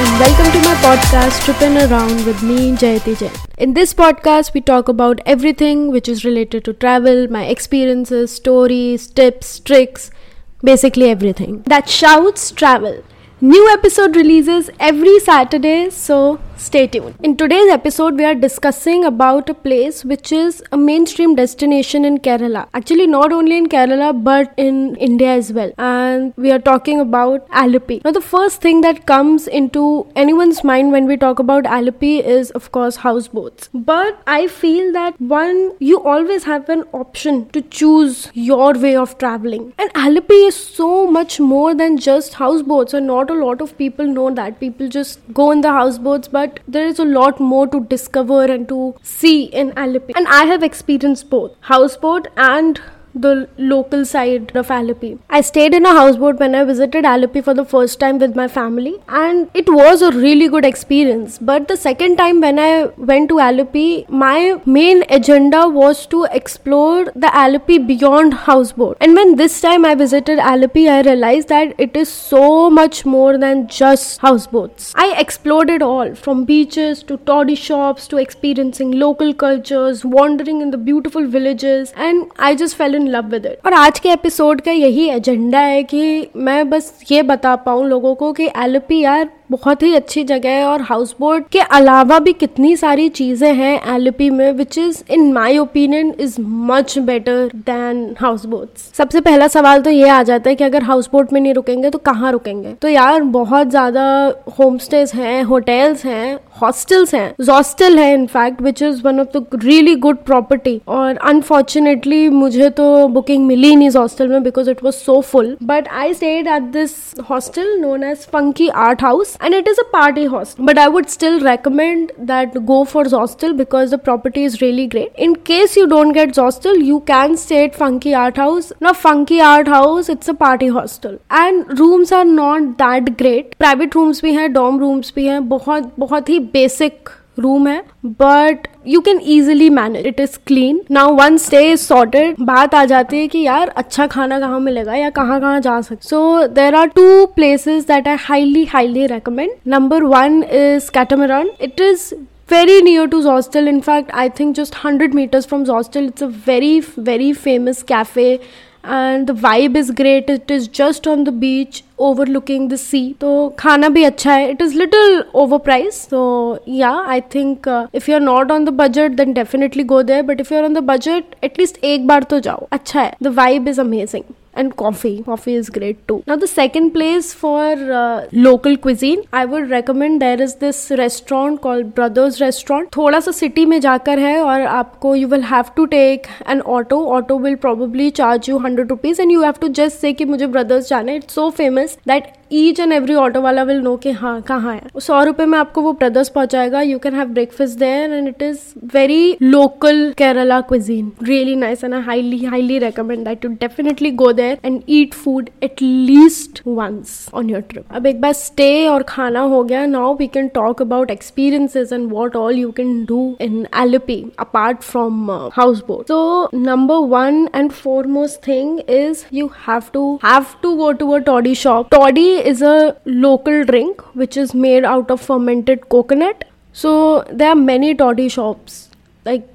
and welcome to my podcast Tripping Around with me, Jayati Jain. In this podcast, we talk about everything which is related to travel, my experiences, stories, tips, tricks, basically everything. That shouts travel. New episode releases every Saturday, so stay tuned. In today's episode, we are discussing about a place which is a mainstream destination in Kerala. Actually, not only in Kerala but in India as well. And we are talking about Alleppey. Now, the first thing that comes into anyone's mind when we talk about Alleppey is, of course, houseboats. But I feel that one, you always have an option to choose your way of traveling. And Alleppey is so much more than just houseboats, and not a lot of people know that. People just go in the houseboats, but there is a lot more to discover and to see in Alleppey. And I have experienced both houseboat and the local side of Alleppey. I stayed in a houseboat when I visited Alleppey for the first time with my family, and it was a really good experience. But the second time when I went to Alleppey, my main agenda was to explore the Alleppey beyond houseboat. And when this time I visited Alleppey, I realized that it is so much more than just houseboats. I explored it all from beaches to toddy shops to experiencing local cultures, wandering in the beautiful villages, and I just fell in love with it और आज के episode का यही agenda है कि मैं बस ये बता पाऊँ लोगों को कि एलोपी यार बहुत ही अच्छी जगह है और हाउस बोट के अलावा भी कितनी सारी चीज़ें हैं एलपी में which is in my opinion is much better than house boat सबसे पहला सवाल तो ये आ जाता है कि अगर हाउस बोट में नहीं रुकेंगे तो कहाँ रुकेंगे? तो यार, बहुत ज़्यादा होम स्टेज हैं होटल्स हैं हॉस्टल्स हैं हॉस्टल है in fact which is one of the really good property और अनफॉर्चुनेटली मुझे तो बुकिंग मिली नहीं इस हॉस्टल में because it was so full but I stayed at this hostel known as Funky Art House and it is a party hostel but i would still recommend that go for zostel because the property is really great in case you don't get zostel you can stay at funky art house now funky art house it's a party hostel and rooms are not that great private rooms भी हैं dorm rooms भी हैं बहुत बहुत ही basic room है but you can easily manage it is clean now one stay is sorted बात आ जाती है कि यार अच्छा खाना कहाँ मिलेगा या कहाँ कहाँ जा सकते so there are two places that I highly highly recommend number one is catamaran it is very near to Zostel. In fact, I think just 100 meters from Zostel. It's a very, very famous cafe. And the vibe is great it is just on the beach overlooking the sea तो खाना भी अच्छा है. It is little over price तो yeah I think if you are not on the budget then definitely go there but if you are on the budget at least एक बार तो जाओ. अच्छा है. The vibe is amazing and coffee. Coffee is great too. Now, the second place for uh, local cuisine, I would recommend there is this restaurant called Brothers Restaurant. थोड़ा सा city में जाकर है और आपको you will have to take an auto. Auto will probably charge you hundred rupees and you have to just say कि मुझे Brothers जाना है. It's so famous that each and every auto वाला विल नो कि हाँ कहाँ है। सौ रुपए में आपको वो ब्रदर्स पहुंचाएगा। You can have breakfast there and it is very local Kerala cuisine really nice and I highly highly recommend that to definitely go there and eat food at least once on your trip अब एक बार stay और खाना हो गया। Now we can talk about experiences and what all you can do in Alleppey apart from house boat so number one and foremost thing is you have to have to go to a toddy shop toddy is a local drink which is made out of fermented coconut. So there are many toddy shops. Like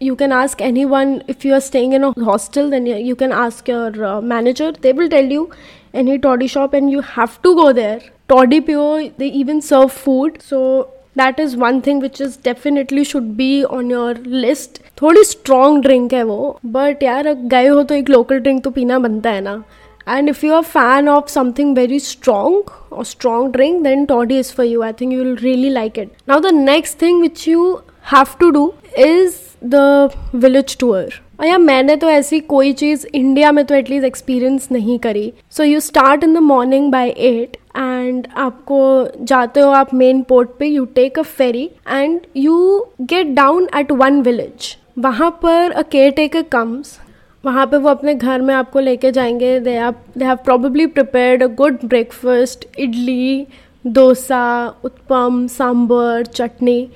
you can ask anyone if you are staying in a hostel, then you can ask your uh, manager. They will tell you any toddy shop, and you have to go there. Toddy Pure, they even serve food. So that is one thing which is definitely should be on your list. थोड़ी strong drink है वो but यार गए हो तो एक local drink तो पीना बनता है ना and if you're a fan of something very strong or strong drink, then toddy is for you. I think you will really like it. Now, the next thing which you have to do is the village tour. और यार मैंने तो ऐसी कोई चीज़ India में तो at least experience नहीं करी so you start in the morning by eight and आपको जाते हो आप मेन पोर्ट पे you take a ferry and you get down at one village वहाँ पर अ केयर टेकर कम्स वहाँ पे वो अपने घर में आपको लेके जाएँगे। दे आप they have probably prepared a good breakfast idli, dosa, uttapam sambar chutney.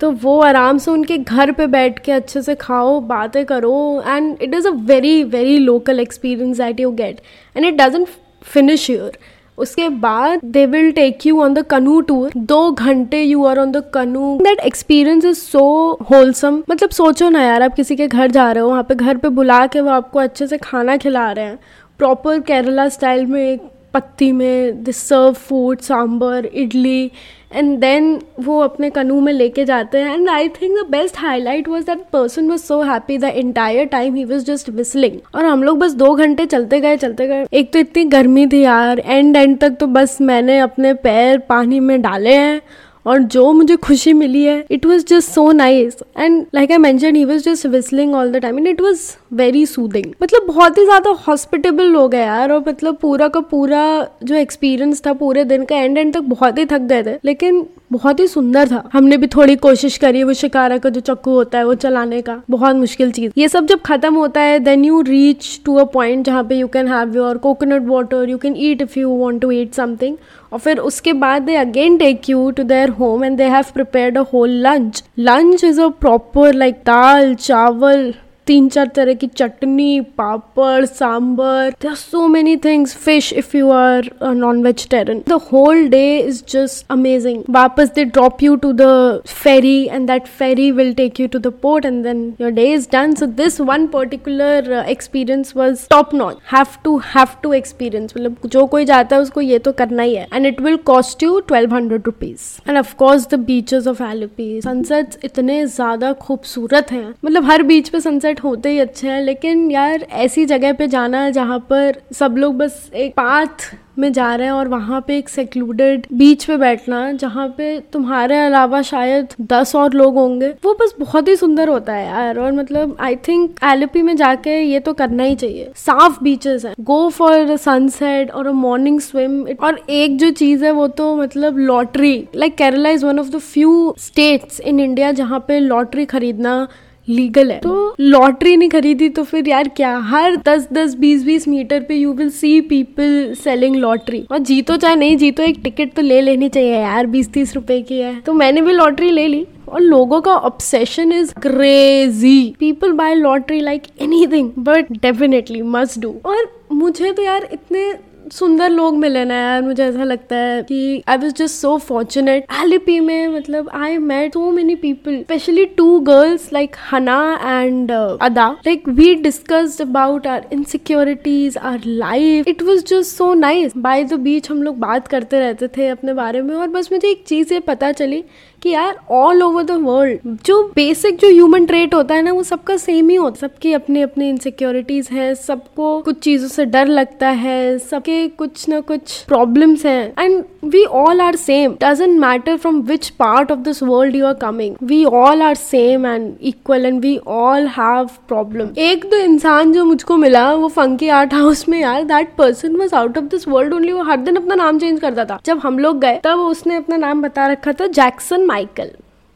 तो वो आराम से उनके घर पे बैठ के अच्छे से खाओ, बातें करो। And it is a very very local experience that you get and it doesn't finish your उसके बाद they will take you on the canoe tour दो घंटे you are on the canoe that experience is so wholesome मतलब सोचो ना यार, आप किसी के घर जा रहे हो, वहाँ पे घर पे बुला के वो आपको अच्छे से खाना खिला रहे हैं. प्रॉपर केरला स्टाइल में एक पत्ती में this serve food sambar idli and then वो अपने कनू में लेके जाते हैं। And I think the best highlight was that person was so happy the entire time he was just whistling और हम लोग बस दो घंटे चलते गए चलते गए। एक तो इतनी गर्मी थी यार। एंड एंड तक तो बस मैंने अपने पैर पानी में डाले हैं। और जो मुझे खुशी मिली है it was just so nice and like I mention he was just whistling all the time and it was very soothing मतलब बहुत ही ज़्यादा हॉस्पिटेबल लोग है यार और मतलब पूरा का पूरा जो एक्सपीरियंस था, पूरे दिन का एंड एंड तक बहुत ही थक गए थे। लेकिन बहुत ही सुंदर था। हमने भी थोड़ी कोशिश करी वो शिकारा का, जो चक्कू होता है वो चलाने का। बहुत मुश्किल चीज़। ये सब जब खत्म होता है then you reach to a point जहाँ पे you can have your coconut water you can eat if you want to eat something और फिर उसके बाद they again take you to their home and they have prepared a whole lunch lunch is a proper like dal, चावल तीन चार तरह की chutney, papad sambar there are so many things fish if you are non vegetarian the whole day is just amazing वापस they drop you to the ferry and that ferry will take you to the port and then your day is done so this one particular experience was top not have to have to experience मतलब जो कोई जाता है उसको ये तो करना ही है. And it will cost you twelve hundred rupees and of course the beaches of Alleppey sunsets इतने ज़्यादा खूबसूरत हैं. मतलब हर बीच पे सनसेट होते ही अच्छे हैं, लेकिन यार ऐसी जगह पे जाना है जहाँ पर सब लोग बस एक पाथ में जा रहे हैं और वहाँ पे एक सेक्लूडेड बीच पे बैठना, जहाँ पे तुम्हारे अलावा शायद दस और लोग होंगे, वो बस बहुत ही सुंदर होता है यार। और मतलब आई थिंक एलपी में जाके ये तो करना ही चाहिए। साफ़ बीचेस हैं। गो फॉर सनसेट और अ मॉर्निंग स्विम और एक जो चीज़ है वो तो मतलब lottery like Kerala is one of the few states in India जहाँ पे लॉटरी खरीदना लीगल है। तो लॉटरी नहीं खरीदी तो फिर यार क्या? हर दस दस, बीस बीस मीटर पे you will see people selling lottery और जीतो चाहे नहीं जीतो एक टिकट तो ले लेनी चाहिए यार बीस तीस रुपए की है। तो मैंने भी लॉटरी ले ली। और लोगों का obsession is crazy people buy lottery like anything but definitely must do और मुझे तो यार इतने सुंदर लोग मिले ना यार, मुझे ऐसा लगता है कि I was just so fortunate Alleppey में मतलब I met so many people specially two girls like Hana and Ada like we discussed about our insecurities our life it was just so nice by the beach हम लोग बात करते रहते थे अपने बारे में और बस मुझे एक चीज़ ये पता चली कि यार ऑल ओवर द वर्ल्ड जो बेसिक जो ह्यूमन ट्रेट होता है ना, वो सबका सेम ही होता है। सबकी अपने अपनी इनसिक्योरिटीज है, सबको कुछ चीज़ों से डर लगता है, सबके कुछ ना कुछ प्रॉब्लम्स हैं। And we all are same doesn't matter from which part of this world you are coming we all are same and equal and we all have problem एक दो इंसान जो मुझको मिला वो फंकी आर्ट हाउस में यार that person was out of this world only वो हर दिन अपना नाम चेंज करता था। जब हम लोग गए तब उसने अपना नाम बता रखा था जैक्सन माइकल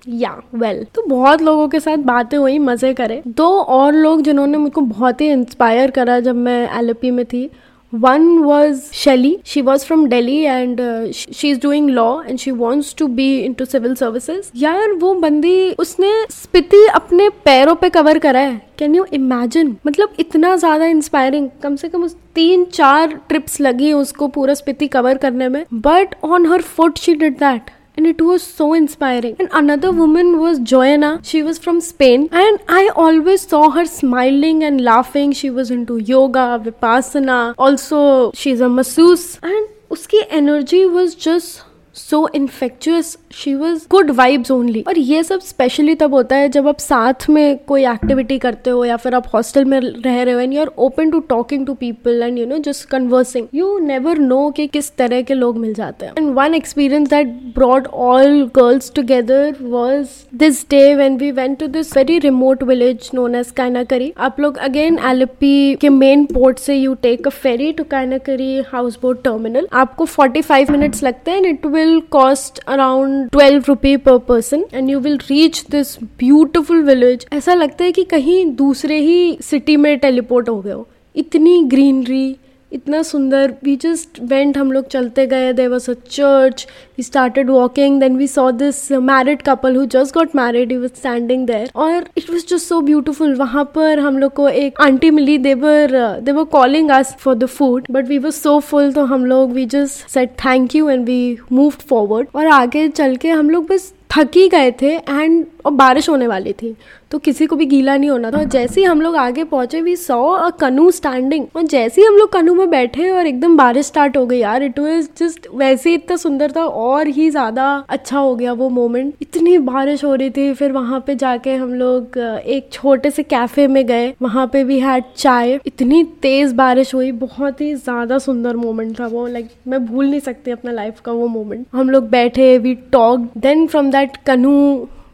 या yeah, वेल well. तो बहुत लोगों के साथ बातें हुई मज़े करे। दो और लोग जिन्होंने मुझको बहुत ही इंस्पायर करा जब मैं एल में थी was Shelly she was from Delhi and she is doing law and she wants to be into civil services यार वो बंदी उसने स्पिति अपने पैरों पे कवर करा है कैन यू इमेजिन मतलब इतना ज़्यादा इंस्पायरिंग कम से कम उस तीन चार ट्रिप्स लगी उसको पूरा स्पिति कवर करने में but on her foot she did that and it was so inspiring. And another woman was Joanna. She was from Spain, and I always saw her smiling and laughing. She was into yoga, vipassana. Also, she's a masseuse, and uski energy was just so infectious she was good vibes only और ये सब specially तब होता है जब आप साथ में कोई एक्टिविटी करते हो या फिर आप हॉस्टल में रह रहे हो and you are open to talking to people and you know just conversing you never know कि किस तरह के लोग मिल जाते हैं. And one experience that brought all girls together was this day when we went to this very remote village known as Kainakary आप लोग अगेन एलिपी के मेन पोर्ट से you take a ferry to Kainakary house boat terminal आपको forty five minutes लगते हैं and it will cost around 12 रुपये per person and you will reach this beautiful village. ऐसा लगता है कि कहीं दूसरे ही सिटी में टेलीपोर्ट हो गए हो। इतनी ग्रीनरी इतना सुंदर वी जस्ट वेंट हम लोग चलते गए there was a church we started walking then we saw this married couple who just got married he was standing there और it was just so beautiful वहाँ पर हम लोग को एक आंटी मिली they were uh, they were calling us for the food but we were so full तो हम लोग we just said thank you and we moved forward और आगे चल के हम लोग बस थक ही गए थे एंड और बारिश होने वाली थी तो किसी को भी गीला नहीं होना था और जैसे ही हम लोग आगे पहुँचे we saw a canoe standing और जैसे ही हम लोग कनू में बैठे और एकदम बारिश स्टार्ट हो गई यार इट वाज जस्ट वैसे ही इतना सुंदर था और ही ज़्यादा अच्छा हो गया वो मोमेंट इतनी बारिश हो रही थी फिर वहाँ पे जाके हम लोग एक छोटे से कैफ़े में गए. वहाँ पे भी हैड चाय. इतनी तेज बारिश हुई बहुत ही ज़्यादा सुंदर मोमेंट था वो. लाइक like, मैं भूल नहीं सकती अपना लाइफ का वो मोमेंट हम लोग बैठे we talk then from that canoe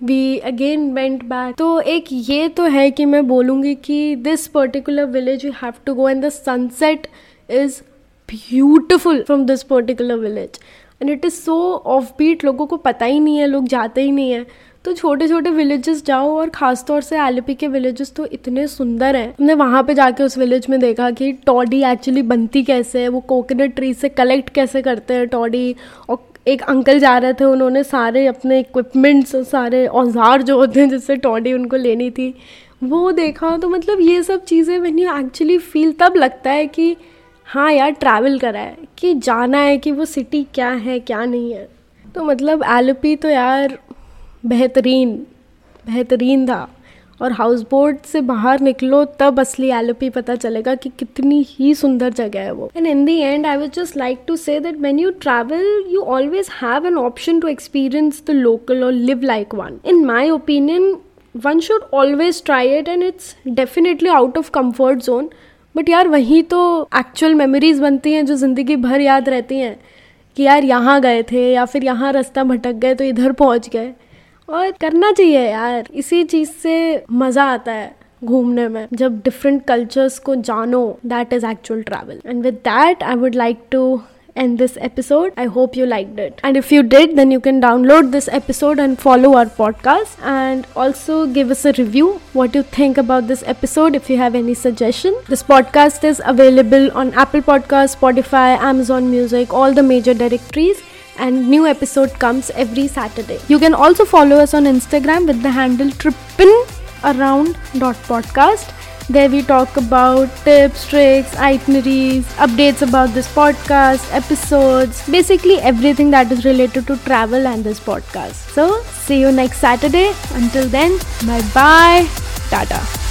we again went back तो एक ये तो है कि मैं बोलूँगी कि this particular village you have to go and the sunset is beautiful from this particular village and it is so off beat लोगों को पता ही नहीं है, लोग जाते ही नहीं है। तो छोटे छोटे विलेजेस जाओ और खासतौर से एलपी के विलेजेस तो इतने सुंदर हैं। हमने वहाँ पे जाके उस विलेज में देखा कि टॉडी एक्चुअली बनती कैसे है, वो कोकोनट ट्री से कलेक्ट कैसे करते हैं टॉडी और एक अंकल जा रहे थे, उन्होंने सारे अपने इक्विपमेंट्स सारे औज़ार जो होते हैं जिससे टॉडी उनको लेनी थी, वो देखा। तो मतलब ये सब चीज़ें मैंने एक्चुअली फील तब लगता है कि हाँ यार ट्रैवल करा है, कि जाना है कि वो सिटी क्या है, क्या नहीं है। तो मतलब एलोपी तो यार बेहतरीन बेहतरीन था। और हाउस बोट से बाहर निकलो, तब असली एलोपी पता चलेगा कि कितनी ही सुंदर जगह है वो। And in the end I would just like to say that when you travel you always have an option to experience the local और live like one in my opinion one should always try it and it's definitely out of comfort zone but यार, वहीं तो actual memories बनती हैं जो ज़िंदगी भर याद रहती हैं कि यार यहाँ गए थे या फिर यहाँ रास्ता भटक गए तो इधर पहुँच गए। और करना चाहिए यार, इसी चीज़ से मज़ा आता है घूमने में। जब डिफरेंट कल्चर्स को जानो that is actual travel and with that I would like to end this episode. I hope you liked it. And if you did, then you can download this episode and follow our podcast. And also give us a review what you think about this episode if you have any suggestion. This podcast is available on Apple Podcasts, Spotify, Amazon Music, all the major directories and new episode comes every Saturday. You can also follow us on Instagram with the handle trippinaround.podcast. There we talk about tips, tricks, itineraries, updates about this podcast, episodes, basically everything that is related to travel and this podcast. So, see you next Saturday. Until then, bye bye. Tata.